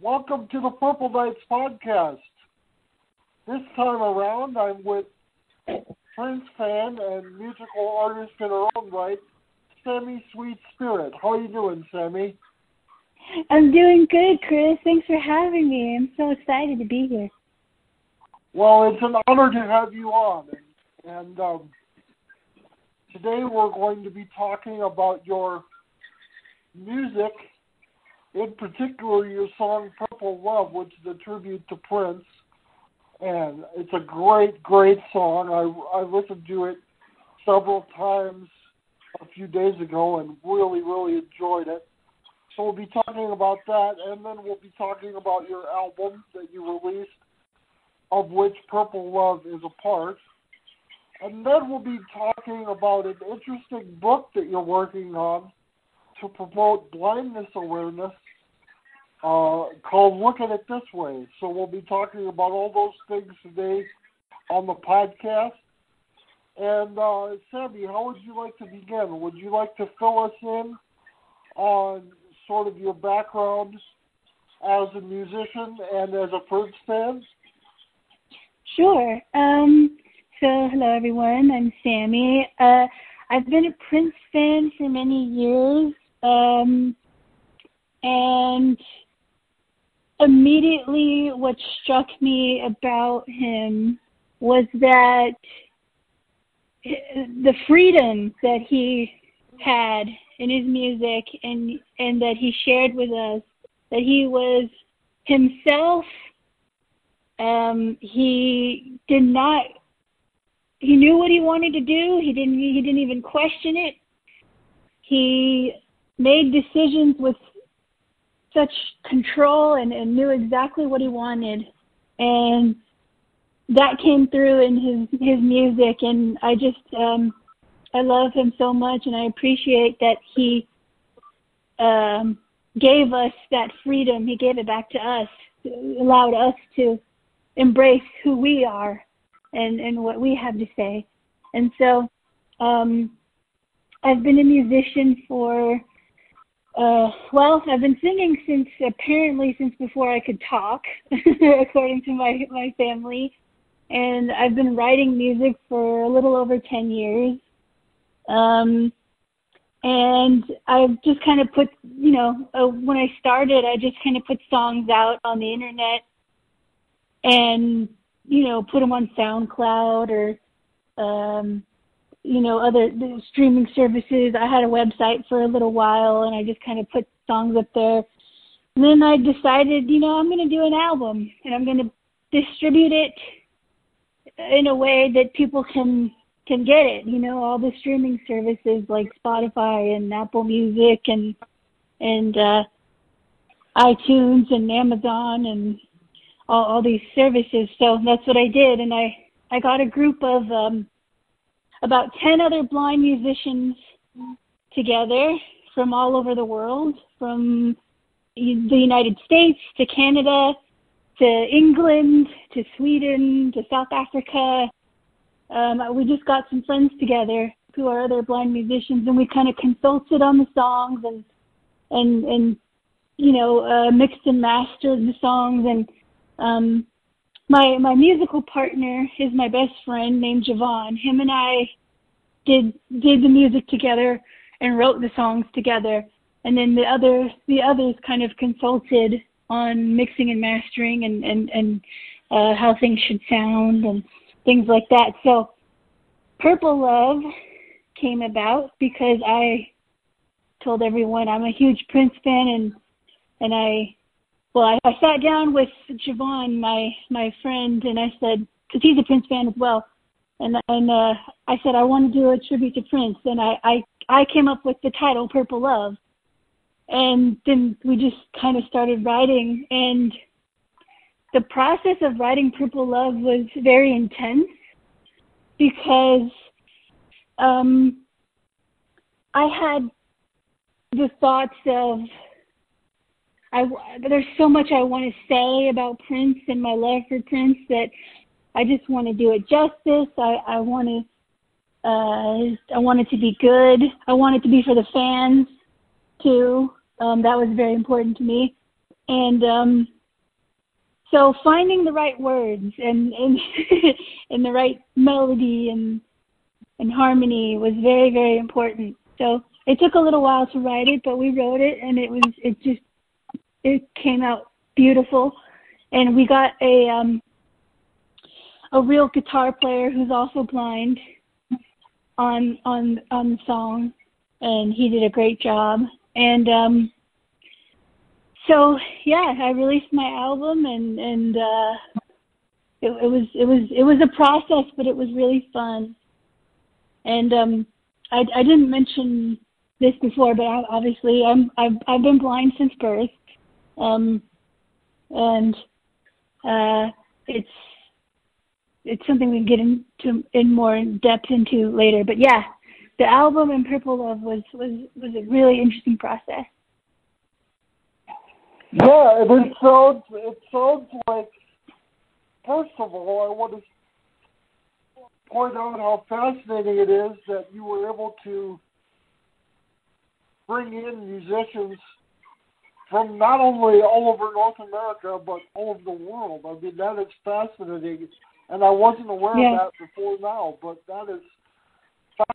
Welcome to the Purple Nights podcast. This time around, I'm with Prince fan and musical artist in her own right, Sammy Sweet Spirit. How are you doing, Sammy? I'm doing good, Chris. Thanks for having me. I'm so excited to be here. Well, it's an honor to have you on. And, and um, today we're going to be talking about your music, in particular your song Purple Love, which is a tribute to Prince. And it's a great, great song. I, I listened to it several times a few days ago and really, really enjoyed it. So we'll be talking about that, and then we'll be talking about your album that you released, of which Purple Love is a part. And then we'll be talking about an interesting book that you're working on to promote blindness awareness uh, called Look at It This Way. So we'll be talking about all those things today on the podcast. And uh, Sammy, how would you like to begin? Would you like to fill us in on sort of your background as a musician and as a Prince fan? Sure. Um, so, hello everyone. I'm Sammy. Uh, I've been a Prince fan for many years, um, and immediately what struck me about him was that the freedom that he had in his music and and that he shared with us that he was himself um he did not he knew what he wanted to do. He didn't he didn't even question it. He made decisions with such control and, and knew exactly what he wanted and that came through in his his music and i just um I love him so much, and I appreciate that he um, gave us that freedom. He gave it back to us, allowed us to embrace who we are and and what we have to say. And so, um, I've been a musician for uh, well, I've been singing since apparently since before I could talk, according to my my family, and I've been writing music for a little over ten years. Um, and I've just kind of put, you know, uh, when I started, I just kind of put songs out on the internet and, you know, put them on SoundCloud or, um, you know, other streaming services. I had a website for a little while and I just kind of put songs up there. And then I decided, you know, I'm going to do an album and I'm going to distribute it in a way that people can can get it. You know, all the streaming services like Spotify and Apple Music and and uh, iTunes and Amazon and all, all these services. So that's what I did, and I I got a group of um, about ten other blind musicians together from all over the world, from the United States to Canada to England to Sweden to South Africa um, we just got some friends together who are other blind musicians, and we kind of consulted on the songs and and and you know uh, mixed and mastered the songs. And um, my my musical partner is my best friend named Javon. Him and I did did the music together and wrote the songs together. And then the other the others kind of consulted on mixing and mastering and and and uh, how things should sound and things like that. So Purple Love came about because I told everyone I'm a huge Prince fan and and I well I, I sat down with Javon, my my friend, and I said because he's a Prince fan as well, and and uh, I said I want to do a tribute to Prince, and I I I came up with the title Purple Love, and then we just kind of started writing and the process of writing Purple Love was very intense because um, I had the thoughts of I there's so much I want to say about Prince and my love for Prince that I just want to do it justice. I I want to uh, I want it to be good. I want it to be for the fans too. Um, that was very important to me. and um, so finding the right words and and and the right melody and and harmony was very very important. So it took a little while to write it, but we wrote it, and it was it just it came out beautiful, and we got a um, a real guitar player who's also blind on on on the song, and he did a great job. And um, so yeah, I released my album, and and uh, it, it was it was it was a process, but it was really fun. And um, I, I didn't mention this before, but I, obviously I'm I've I've been blind since birth, um, and uh, it's it's something we can get into in more depth into later. But yeah, the album and Purple Love was was was a really interesting process. Yeah, and it sounds it sounds like first of all I want to point out how fascinating it is that you were able to bring in musicians from not only all over North America but all over the world. I mean that is fascinating and I wasn't aware of that before now, but that is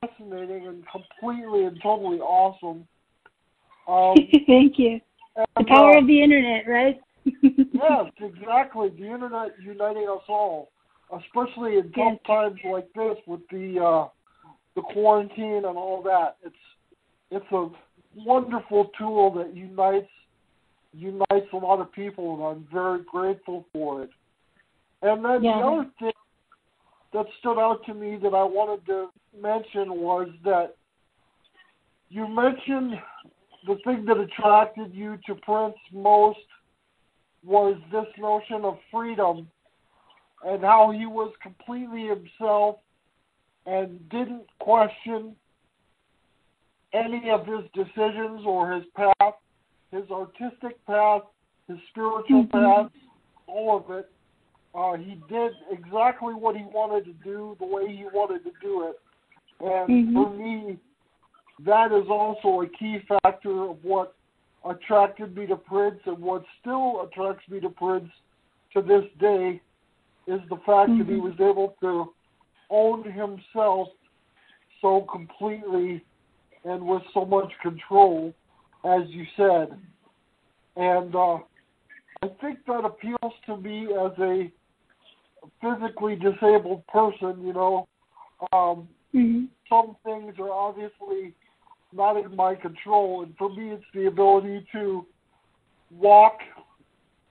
fascinating and completely and totally awesome. Um, Thank you. And, the power uh, of the internet, right? yes, exactly. The internet uniting us all, especially in tough Yes. times like this with the uh, the quarantine and all that. It's it's a wonderful tool that unites unites a lot of people, and I'm very grateful for it. And then Yeah. the other thing that stood out to me that I wanted to mention was that you mentioned the thing that attracted you to Prince most was this notion of freedom and how he was completely himself and didn't question any of his decisions or his path, his artistic path, his spiritual Mhm. path, all of it. Uh, he did exactly what he wanted to do, the way he wanted to do it. And Mhm. for me, that is also a key factor of what attracted me to Prince and what still attracts me to Prince to this day is the fact that he Mhm. was able to own himself so completely and with so much control, as you said. And uh, I think that appeals to me as a physically disabled person, you know. Um, hmm some things are obviously not in my control, and for me, it's the ability to walk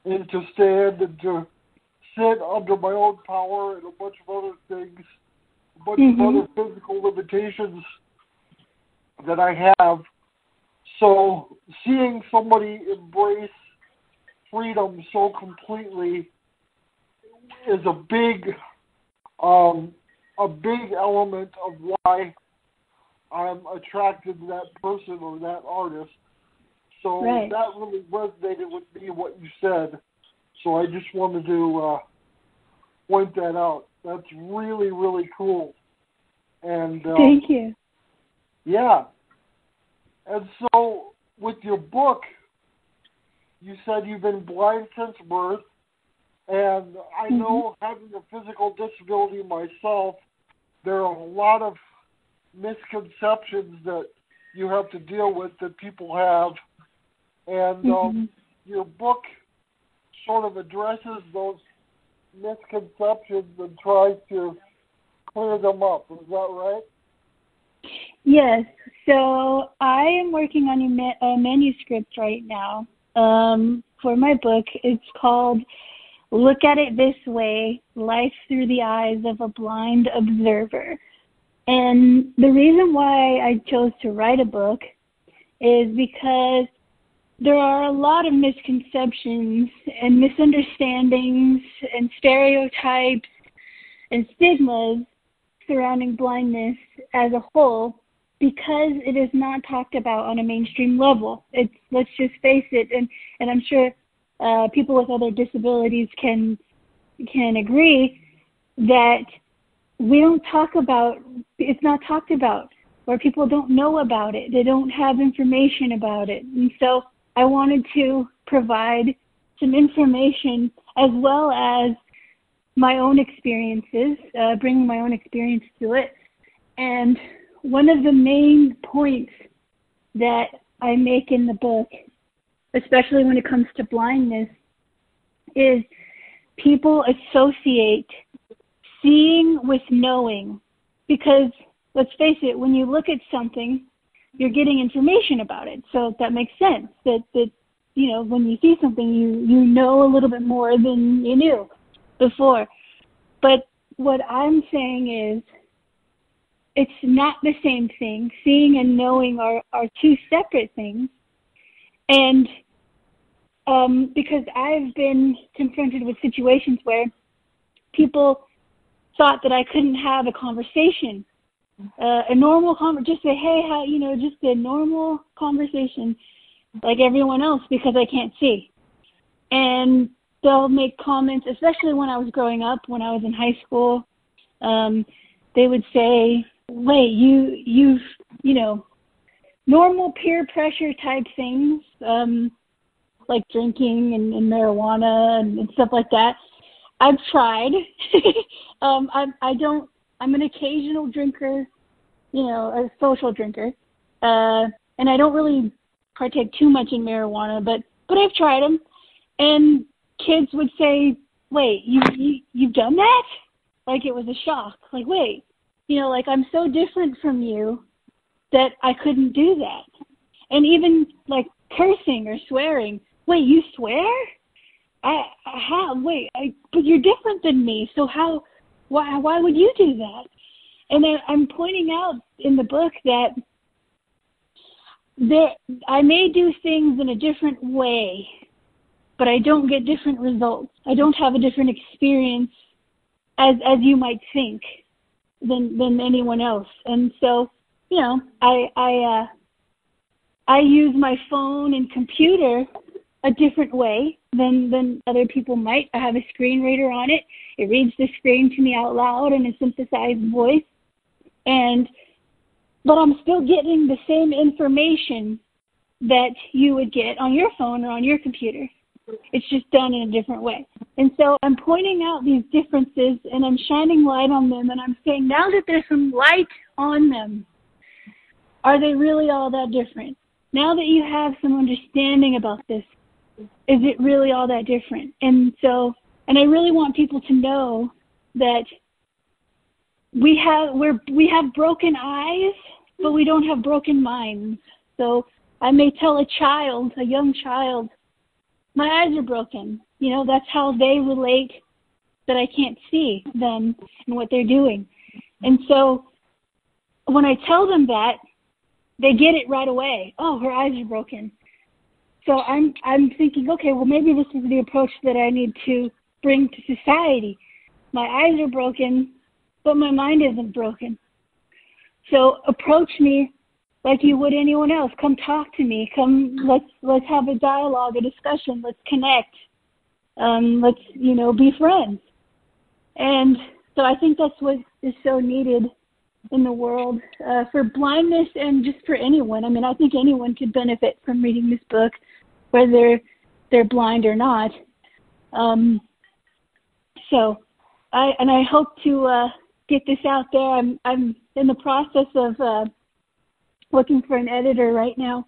and to stand and to sit under my own power and a bunch of other things, a bunch Mhm. of other physical limitations that I have. So seeing somebody embrace freedom so completely is a big um, a big element of why I'm attracted to that person or that artist. So Right. that really resonated with me what you said. So I just wanted to uh, point that out. That's really really cool. And uh, Thank you. yeah. And so with your book, you said you've been blind since birth. And I know having a physical disability myself, there are a lot of misconceptions that you have to deal with that people have. And um, Mhm. your book sort of addresses those misconceptions and tries to clear them up. Is that right? Yes. So I am working on a, ma- a manuscript right now um, for my book. It's called Look at It This Way Life Through the Eyes of a Blind Observer. And the reason why I chose to write a book is because there are a lot of misconceptions and misunderstandings and stereotypes and stigmas surrounding blindness as a whole because it is not talked about on a mainstream level. It's let's just face it, and and I'm sure uh, people with other disabilities can can agree that we don't talk about it's not talked about or people don't know about it. They don't have information about it, and so I wanted to provide some information as well as my own experiences, uh, bringing my own experience to it. And one of the main points that I make in the book, especially when it comes to blindness, is people associate seeing with knowing. Because let's face it, when you look at something, you're getting information about it. So that makes sense that, that you know, when you see something, you, you know a little bit more than you knew before. But what I'm saying is, it's not the same thing. Seeing and knowing are, are two separate things. And um, because I've been confronted with situations where people thought that I couldn't have a conversation, uh, a normal conversation, just say, hey, how, you know, just a normal conversation like everyone else because I can't see. And they'll make comments, especially when I was growing up, when I was in high school. Um, they would say, "Wait, you you've you know normal peer pressure type things, um, like drinking and, and marijuana and, and stuff like that. I've tried. um, I I don't. I'm an occasional drinker, you know, a social drinker, uh, and I don't really partake too much in marijuana, but but I've tried them, and kids would say, "Wait, you, you you've done that?" Like it was a shock. Like, wait, you know, like I'm so different from you that I couldn't do that. And even like cursing or swearing. Wait, you swear? I how? Wait, I but you're different than me. So how? Why why would you do that? And then I'm pointing out in the book that there I may do things in a different way but I don't get different results. I don't have a different experience as as you might think than than anyone else. And so, you know, I I uh I use my phone and computer a different way than than other people might. I have a screen reader on it. It reads the screen to me out loud in a synthesized voice. And but I'm still getting the same information that you would get on your phone or on your computer. It's just done in a different way. And so I'm pointing out these differences and I'm shining light on them and I'm saying now that there's some light on them, are they really all that different? Now that you have some understanding about this, is it really all that different? And so, and I really want people to know that we have we're we have broken eyes, but we don't have broken minds. So I may tell a child, a young child, my eyes are broken. You know, that's how they relate that I can't see them and what they're doing. And so when I tell them that, they get it right away. Oh, her eyes are broken. So I'm I'm thinking, okay, well maybe this is the approach that I need to bring to society. My eyes are broken, but my mind isn't broken. So approach me like you would anyone else. Come talk to me. Come let's let's have a dialogue, a discussion. Let's connect. Um, let's you know be friends. And so I think that's what is so needed in the world uh, for blindness and just for anyone. I mean, I think anyone could benefit from reading this book, whether they're blind or not. Um, so, I and I hope to uh, get this out there. I'm I'm in the process of uh, looking for an editor right now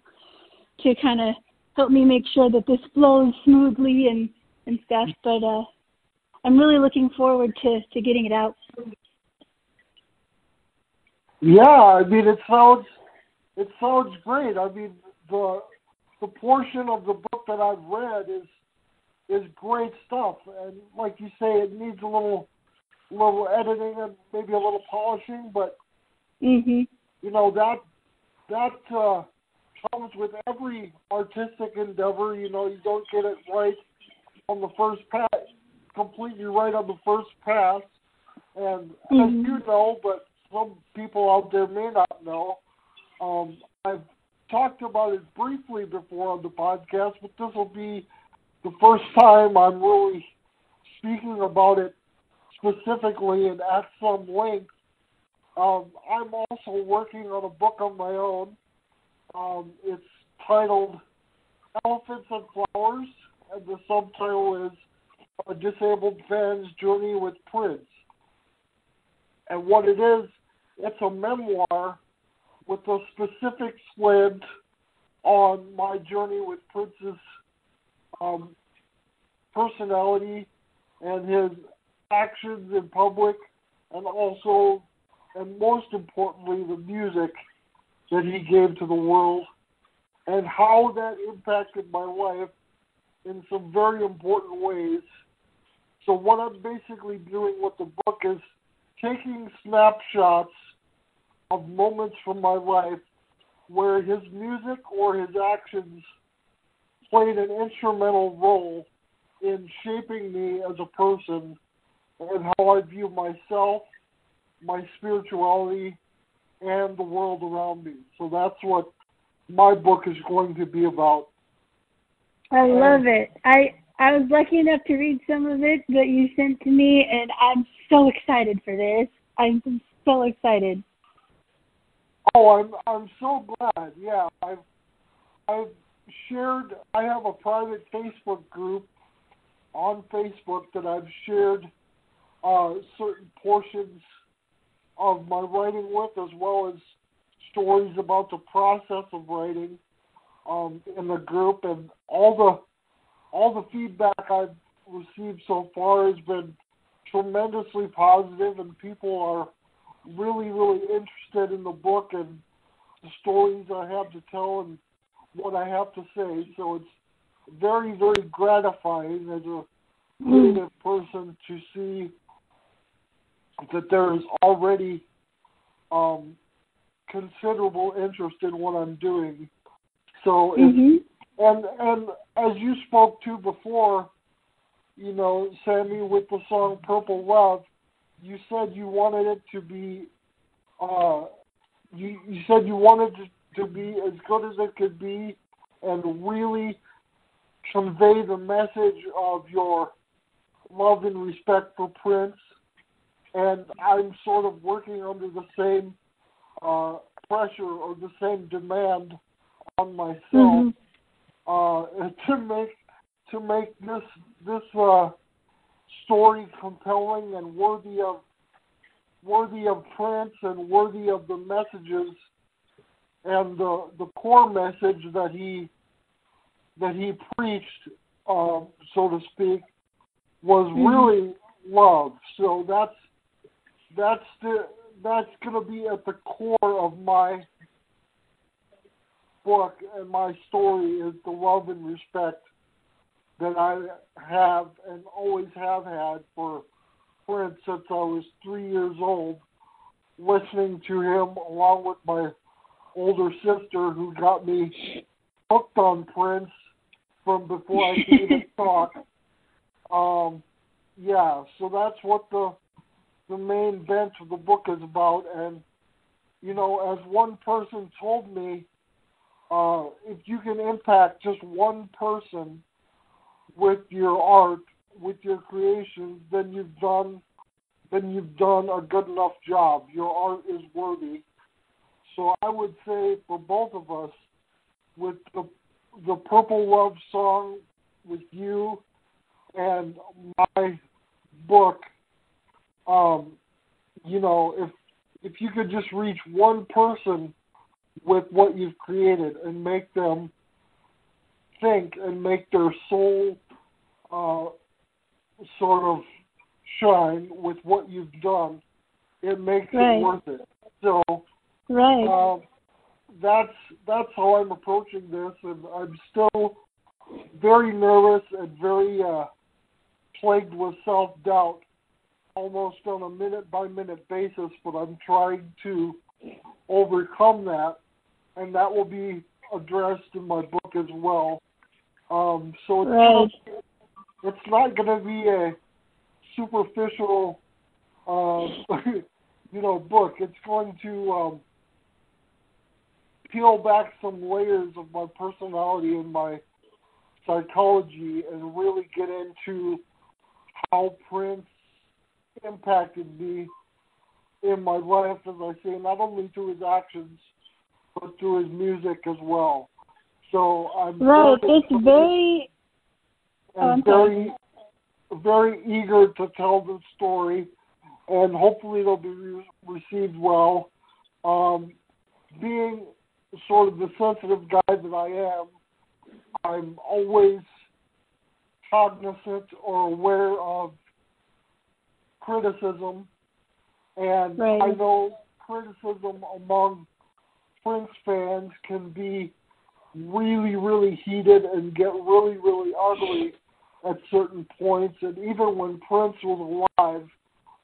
to kind of help me make sure that this flows smoothly and and stuff. But uh, I'm really looking forward to to getting it out. Yeah, I mean it sounds it sounds great. I mean the the portion of the book that I've read is is great stuff, and like you say, it needs a little little editing and maybe a little polishing, but mhm. you know that that uh, comes with every artistic endeavor. You know, you don't get it right on the first pass, completely right on the first pass. And mm-hmm. as you know, but some people out there may not know, um, I've talked about it briefly before on the podcast, but this will be the first time I'm really speaking about it specifically and at some length um, I'm also working on a book of my own. Um, it's titled Elephants and Flowers, and the subtitle is A Disabled Fan's Journey with Prince. And what it is, it's a memoir with a specific slant on my journey with Prince's um, personality and his actions in public, and also, and most importantly, the music that he gave to the world, and how that impacted my life in some very important ways. So, what I'm basically doing with the book is taking snapshots of moments from my life where his music or his actions played an instrumental role in shaping me as a person and how I view myself, my spirituality, and the world around me. So that's what my book is going to be about. I love it. I I was lucky enough to read some of it that you sent to me, and I'm so excited for this. I'm so excited. Oh, I'm I'm so glad. Yeah, I've I've shared. I have a private Facebook group on Facebook that I've shared uh, certain portions of my writing with, as well as stories about the process of writing um, in the group, and all the all the feedback I've received so far has been tremendously positive, and people are really, really interested in the book and the stories I have to tell and what I have to say. So it's very, very gratifying as a creative person to see that there's already um, considerable interest in what I'm doing. So, mm-hmm. and and as you spoke to before, you know, Sammy, with the song "Purple Love," you said you wanted it to be, uh, you you said you wanted to, to be as good as it could be, and really convey the message of your love and respect for Prince. And I'm sort of working under the same uh, pressure or the same demand on myself mm-hmm. uh, to make to make this this uh, story compelling and worthy of worthy of Prince and worthy of the messages and the the core message that he that he preached, uh, so to speak, was mm-hmm. really love. So that's that's the that's going to be at the core of my book and my story is the love and respect that I have and always have had for Prince since I was three years old, listening to him along with my older sister who got me hooked on Prince from before I could even talk. Um, yeah, so that's what the the main bent of the book is about. And you know, as one person told me, uh, if you can impact just one person with your art, with your creations, then you've done then you've done a good enough job. Your art is worthy. So I would say for both of us, with the the Purple Love song with you and my book, um, you know, if if you could just reach one person with what you've created and make them think and make their soul uh, sort of shine with what you've done, it makes right. it worth it. So, right. Um, that's that's how I'm approaching this, and I'm still very nervous and very uh, plagued with self doubt, almost on a minute by minute basis. But I'm trying to overcome that, and that will be addressed in my book as well. Um, so it's right. not, it's not going to be a superficial, uh, you know, book. It's going to um, peel back some layers of my personality and my psychology and really get into how Prince impacted me in my life, as I say, not only through his actions, but through his music as well. So I'm right. It's very, and very, very eager to tell the story, and hopefully it'll be re- received well. Um, being sort of the sensitive guy that I am, I'm always cognizant or aware of criticism, and right. I know criticism among Prince fans can be really, really heated and get really, really ugly at certain points. And even when Prince was alive,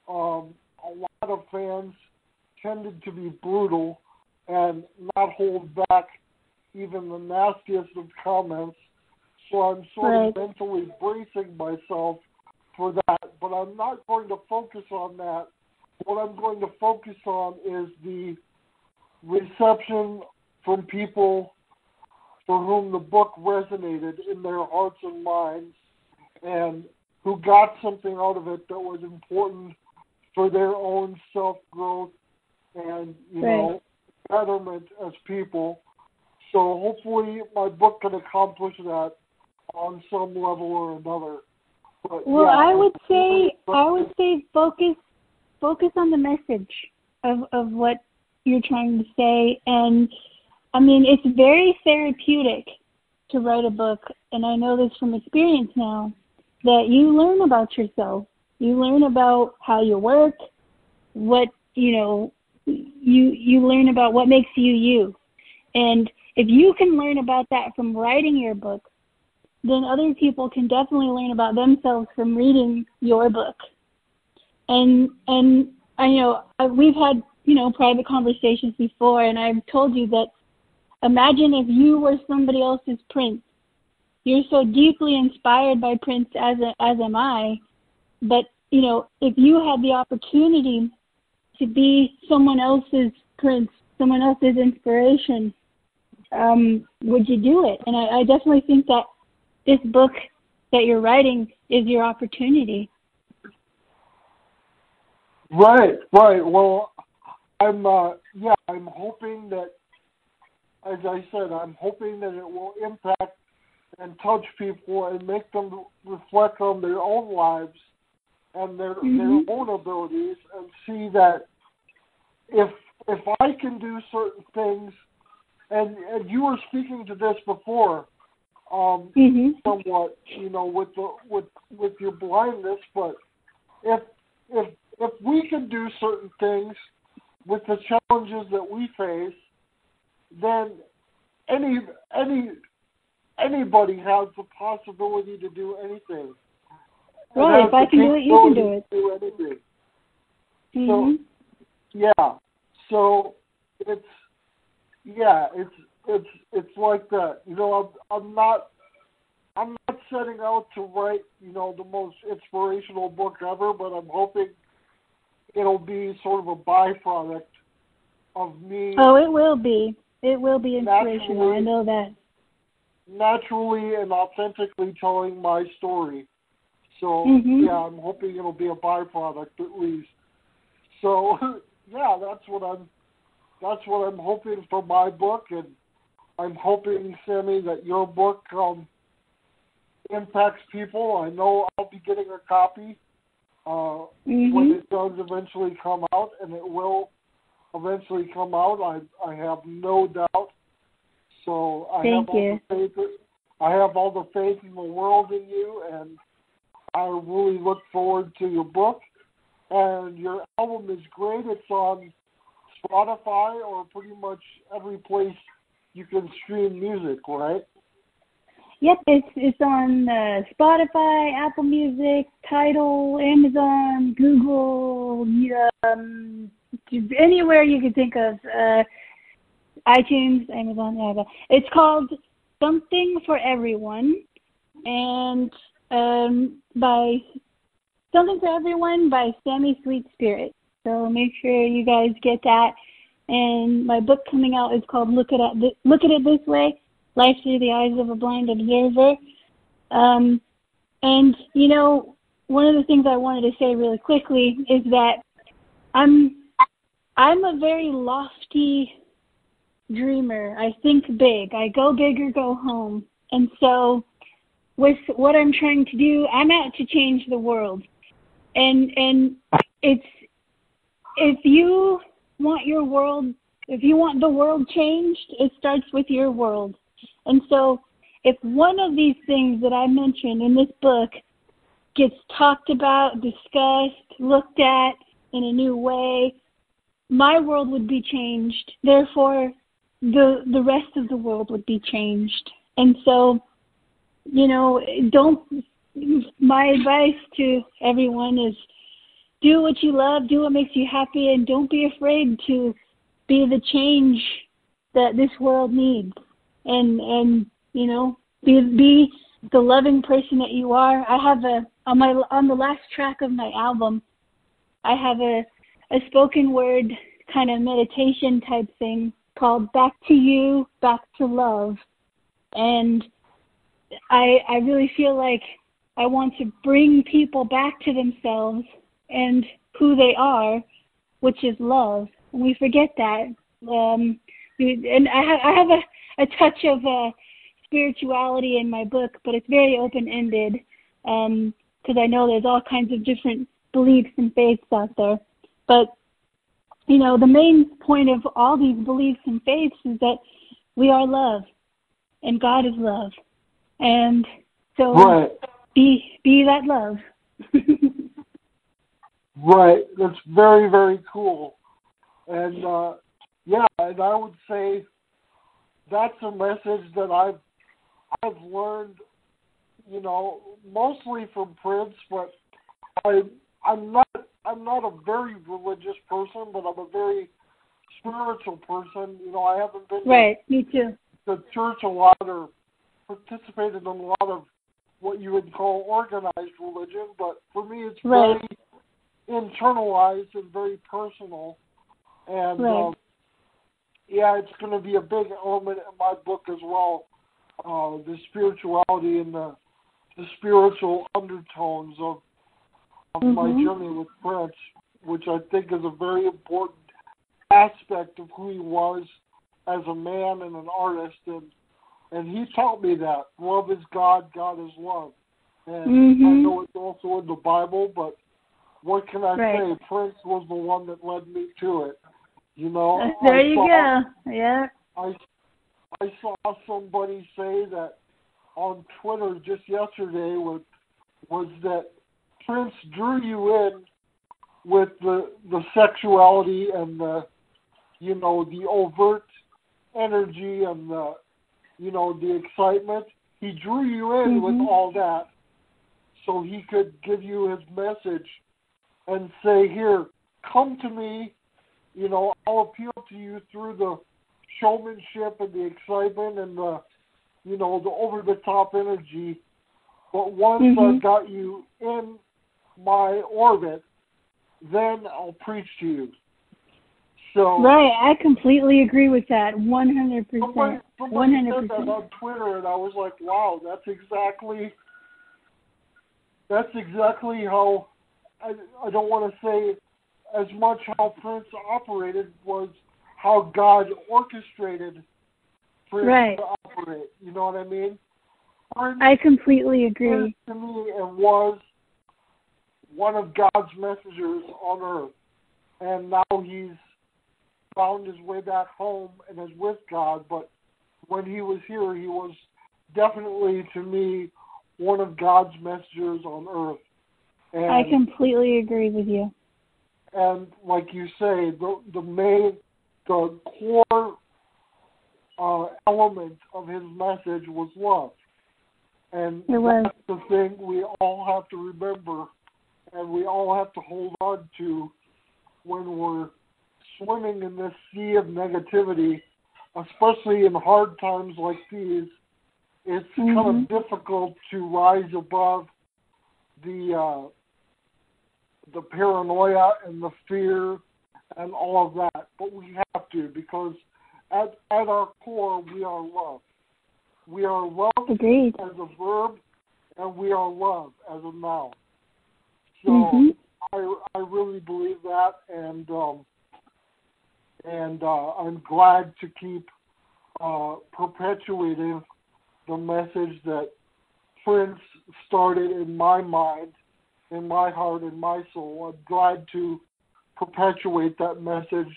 um, a lot of fans tended to be brutal and not hold back even the nastiest of comments. So I'm sort right. of mentally bracing myself for that. But I'm not going to focus on that. What I'm going to focus on is the reception from people for whom the book resonated in their hearts and minds and who got something out of it that was important for their own self growth and you right. know betterment as people. So hopefully my book can accomplish that on some level or another. But, well, yeah, I would say I would say focus focus on the message of of what you're trying to say and I mean it's very therapeutic to write a book and I know this from experience now that you learn about yourself. You learn about how you work, what, you know, you you learn about what makes you you. And if you can learn about that from writing your book, then other people can definitely learn about themselves from reading your book. And and I know we've had you know private conversations before, and I've told you that imagine if you were somebody else's prince. You're so deeply inspired by Prince as a, as am I, but you know if you had the opportunity to be someone else's prince, someone else's inspiration, um, would you do it? And I, I definitely think that this book that you're writing is your opportunity. Right, right. Well, I'm uh, yeah, I'm hoping that, as I said, I'm hoping that it will impact and touch people and make them reflect on their own lives and their mm-hmm. their own abilities and see that if if I can do certain things, and and you were speaking to this before, um, mm-hmm. somewhat, you know, with the with with your blindness, but if if if we can do certain things with the challenges that we face, then any any anybody has the possibility to do anything. Right, if I can do it, you can do it. Do anything. Mm-hmm. So yeah, so it's yeah, it's it's it's like that. You know, I'm I'm not I'm not setting out to write you know the most inspirational book ever, but I'm hoping it'll be sort of a byproduct of me. Oh, it will be. It will be inspirational. I know that. Naturally and authentically telling my story. So mm-hmm. yeah, I'm hoping it'll be a byproduct at least. So yeah, that's what I'm that's what I'm hoping for my book and I'm hoping, Sammy, that your book um, impacts people. I know I'll be getting a copy uh, mm-hmm. when it does eventually come out, and it will eventually come out. I I have no doubt. So I Thank have all the faith. I have all the faith in the world in you, and I really look forward to your book. And your album is great. It's on Spotify or pretty much every place you can stream music, right? Yep, it's it's on uh, Spotify, Apple Music, Tidal, Amazon, Google, um, anywhere you can think of. Uh, iTunes, Amazon, yeah. It's called Something for Everyone, and um, by Something for Everyone by Sammy SweetSpirit. So make sure you guys get that. And my book coming out is called Look at It Look at It This Way: Life Through the Eyes of a Blind Observer. Um, and you know, one of the things I wanted to say really quickly is that I'm I'm a very lofty dreamer. I think big. I go big or go home. And so with what I'm trying to do, I'm out to change the world. And and it's if you want your world if you want the world changed, it starts with your world. And so if one of these things that I mentioned in this book gets talked about, discussed, looked at in a new way, my world would be changed. Therefore, the the rest of the world would be changed. And so, you know, don't my advice to everyone is do what you love, do what makes you happy and don't be afraid to be the change that this world needs. And and you know, be be the loving person that you are. I have a on my on the last track of my album, I have a a spoken word kind of meditation type thing called Back to You, Back to Love. And I I really feel like I want to bring people back to themselves and who they are, which is love. And we forget that. Um, and I have I have a, a touch of uh, spirituality in my book, but it's very open ended because um, I know there's all kinds of different beliefs and faiths out there. But you know, the main point of all these beliefs and faiths is that we are love, and God is love, and so right. be be that love. right. That's very very cool, and uh, yeah, and I would say that's a message that I've I've learned, you know, mostly from Prince, but I I'm not I'm not a very religious person, but I'm a very spiritual person. You know, I haven't been right. To, Me too. The church a lot or participated in a lot of what you would call organized religion, but for me, it's right. very internalized and very personal. And right. um, yeah, it's going to be a big element in my book as well. Uh, the spirituality and the the spiritual undertones of of mm-hmm. my journey with Prince, which I think is a very important aspect of who he was as a man and an artist and and he taught me that love is God, God is love. And mm-hmm. I know it's also in the Bible, but what can I right. say? Prince was the one that led me to it. You know. There I you saw, go. Yeah. I I saw somebody say that on Twitter just yesterday was was that Prince drew you in with the the sexuality and the you know the overt energy and the you know the excitement. He drew you in mm-hmm. with all that so he could give you his message and say, "Here, come to me. You know, I'll appeal to you through the showmanship and the excitement and the you know the over the top energy. But once mm-hmm. I've got you in my orbit, then I'll preach to you. So right, I completely agree with that. One hundred percent. One hundred percent. on Twitter, and I was like, "Wow, that's exactly that's exactly how." I, I don't want to say as much how Prince operated was how God orchestrated Prince right. to operate. You know what I mean? Prince, I completely agree. to me, it was one of God's messengers on earth. And now he's found his way back home and is with God. But when he was here, he was definitely, to me, one of God's messengers on earth. And, I completely agree with you. And like you say, the the main, the core uh, element of his message was love. And it was. that's the thing we all have to remember and we all have to hold on to when we're swimming in this sea of negativity, especially in hard times like these. It's mm-hmm. kind of difficult to rise above the uh, the paranoia and the fear and all of that, but we have to because at at our core we are love. We are love Agreed. as a verb, and we are love as a noun. So mm-hmm. I I really believe that, and um, and uh, I'm glad to keep uh, perpetuating the message that Prince started in my mind, in my heart, and my soul. I'm glad to perpetuate that message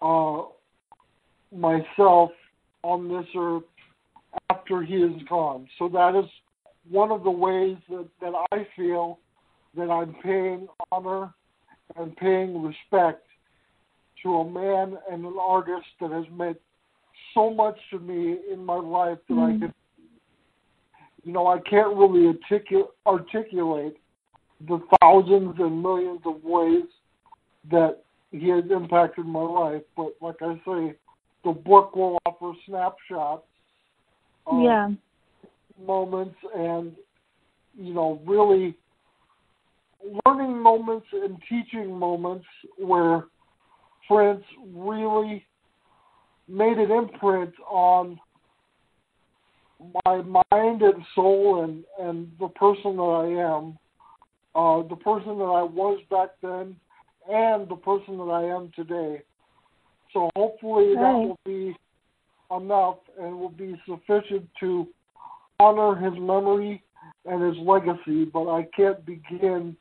uh, myself on this earth after he is gone. So that is one of the ways that, that I feel that I'm paying honor and paying respect to a man and an artist that has meant so much to me in my life that mm. I can, you know, I can't really articu- articulate the thousands and millions of ways that he has impacted my life. But like I say, the book will offer snapshots yeah. moments and you know really learning moments and teaching moments where Prince really made an imprint on my mind and soul and and the person that I am, uh, the person that I was back then, and the person that I am today. So hopefully right. that will be enough and will be sufficient to honor his memory and his legacy. But I can't begin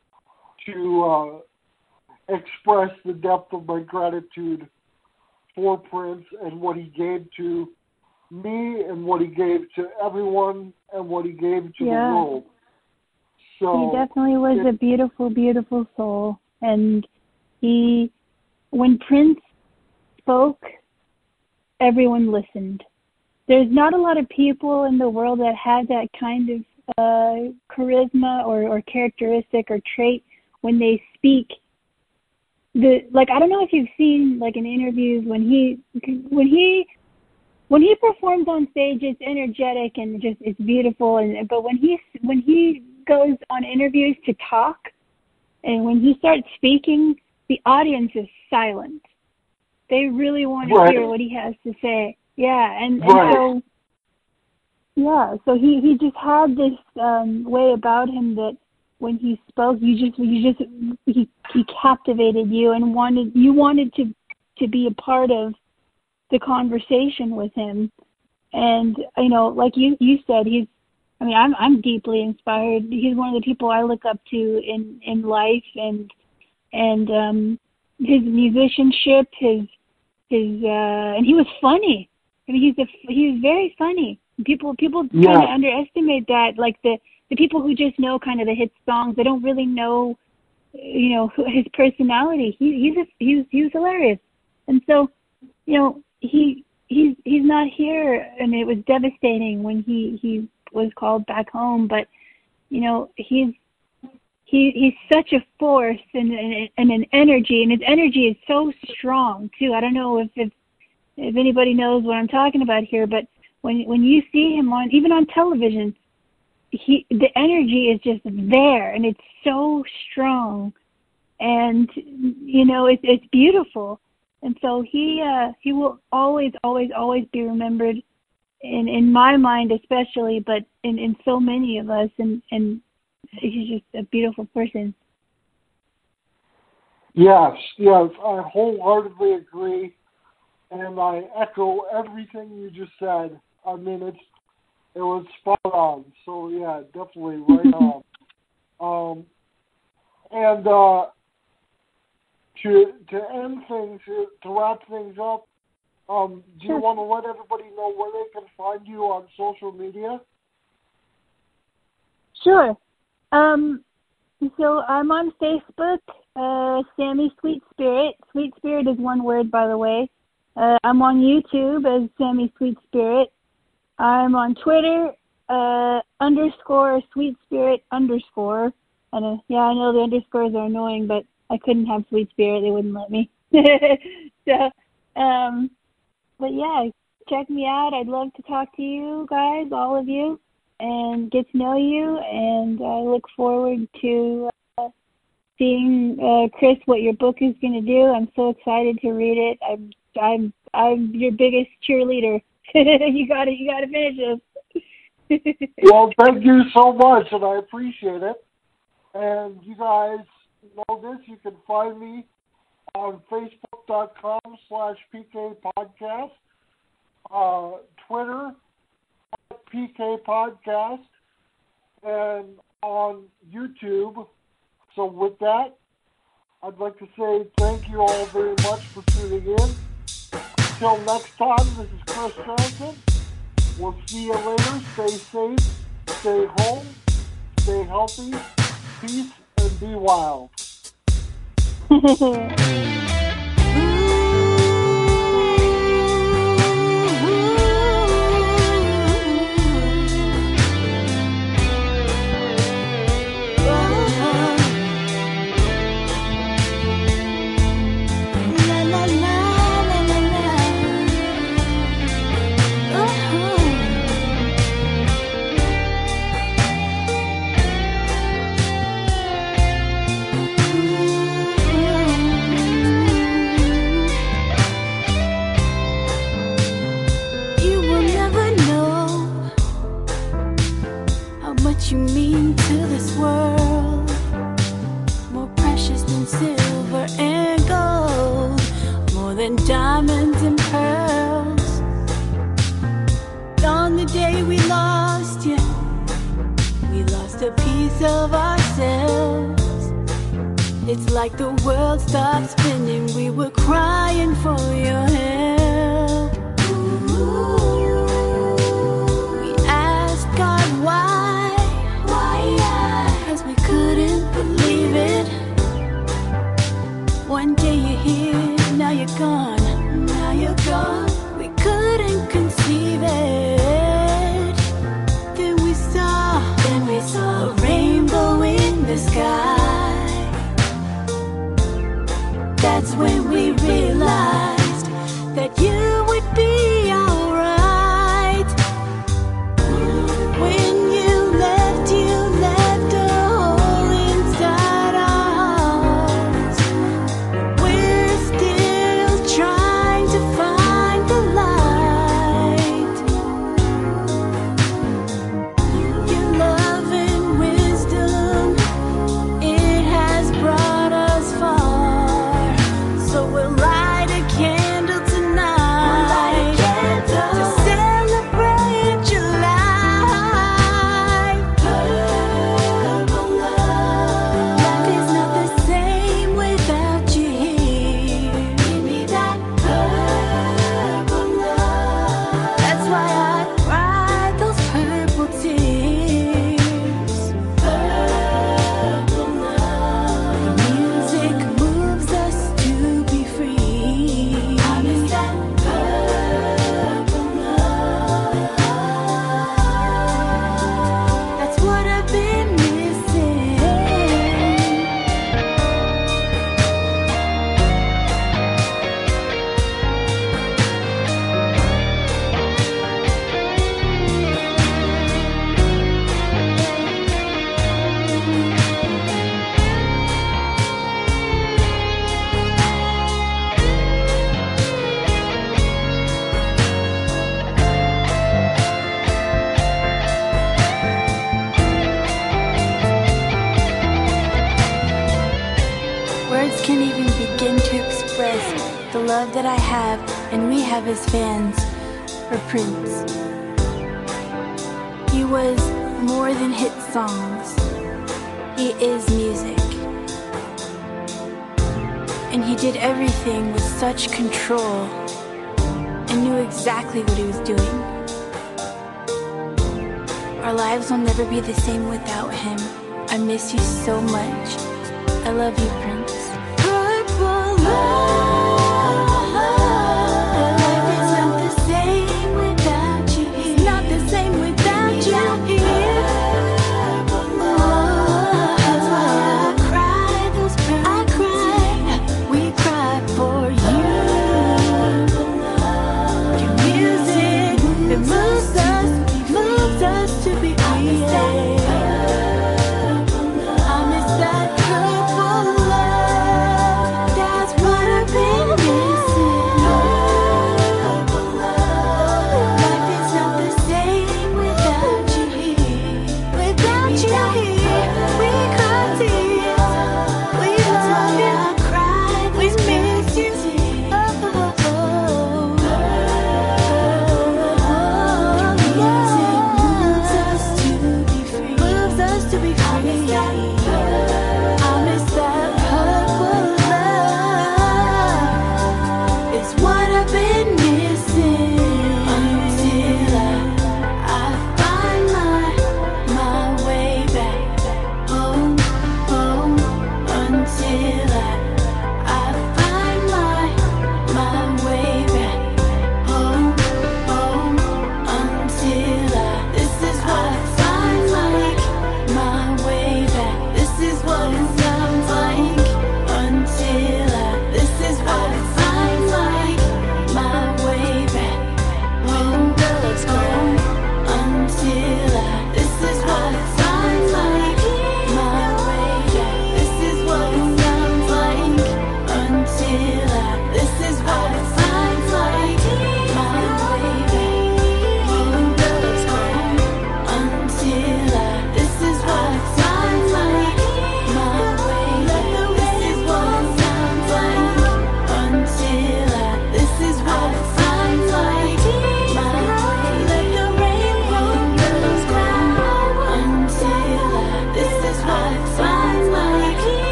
to uh, express the depth of my gratitude for Prince and what he gave to me and what he gave to everyone and what he gave to yeah. the world. So he definitely was it, a beautiful, beautiful soul. And he, when Prince spoke, everyone listened. There's not a lot of people in the world that have that kind of uh, charisma or, or characteristic or trait when they speak the like I don't know if you've seen like in interviews when he when he when he performs on stage it's energetic and just it's beautiful and but when he when he goes on interviews to talk and when he starts speaking the audience is silent they really want to right. hear what he has to say yeah and, right. and so yeah so he he just had this um way about him that when he spoke you just you just he he captivated you and wanted you wanted to to be a part of the conversation with him and you know like you you said he's i mean i'm i'm deeply inspired he's one of the people i look up to in in life and and um his musicianship his his uh and he was funny i mean he's a he's very funny people people yeah. kind of underestimate that like the the people who just know kind of the hit songs, they don't really know, you know, his personality. He, he's a, he's he's hilarious, and so, you know, he he's he's not here, and it was devastating when he he was called back home. But you know, he's he he's such a force and, and and an energy, and his energy is so strong too. I don't know if if if anybody knows what I'm talking about here, but when when you see him on even on television, he the energy is just there and it's so strong and you know it's it's beautiful and so he uh he will always always always be remembered in in my mind especially but in in so many of us and and he's just a beautiful person yes yes i wholeheartedly agree and i echo everything you just said i mean it's it was spot on. So yeah, definitely right on. Um, and uh, to to end things, to, to wrap things up, um, do you want to let everybody know where they can find you on social media? Sure. Um, so I'm on Facebook, uh, Sammy SweetSpirit. Sweet Spirit is one word, by the way. Uh, I'm on YouTube as Sammy Sweet Spirit. I'm on Twitter, uh, underscore sweet spirit underscore. And uh, yeah, I know the underscores are annoying, but I couldn't have sweet spirit; they wouldn't let me. so, um, but yeah, check me out. I'd love to talk to you guys, all of you, and get to know you. And I look forward to uh, seeing uh, Chris what your book is going to do. I'm so excited to read it. I'm I'm I'm your biggest cheerleader. you got to you got to finish this. well, thank you so much, and I appreciate it. And you guys know this. You can find me on facebook.com slash PK Podcast, uh, Twitter at PK Podcast, and on YouTube. So with that, I'd like to say thank you all very much for tuning in. Until next time, this is Chris Johnson. We'll see you later. Stay safe, stay home, stay healthy, peace, and be wild. never be the same without him. I miss you so much. I love you, Prince.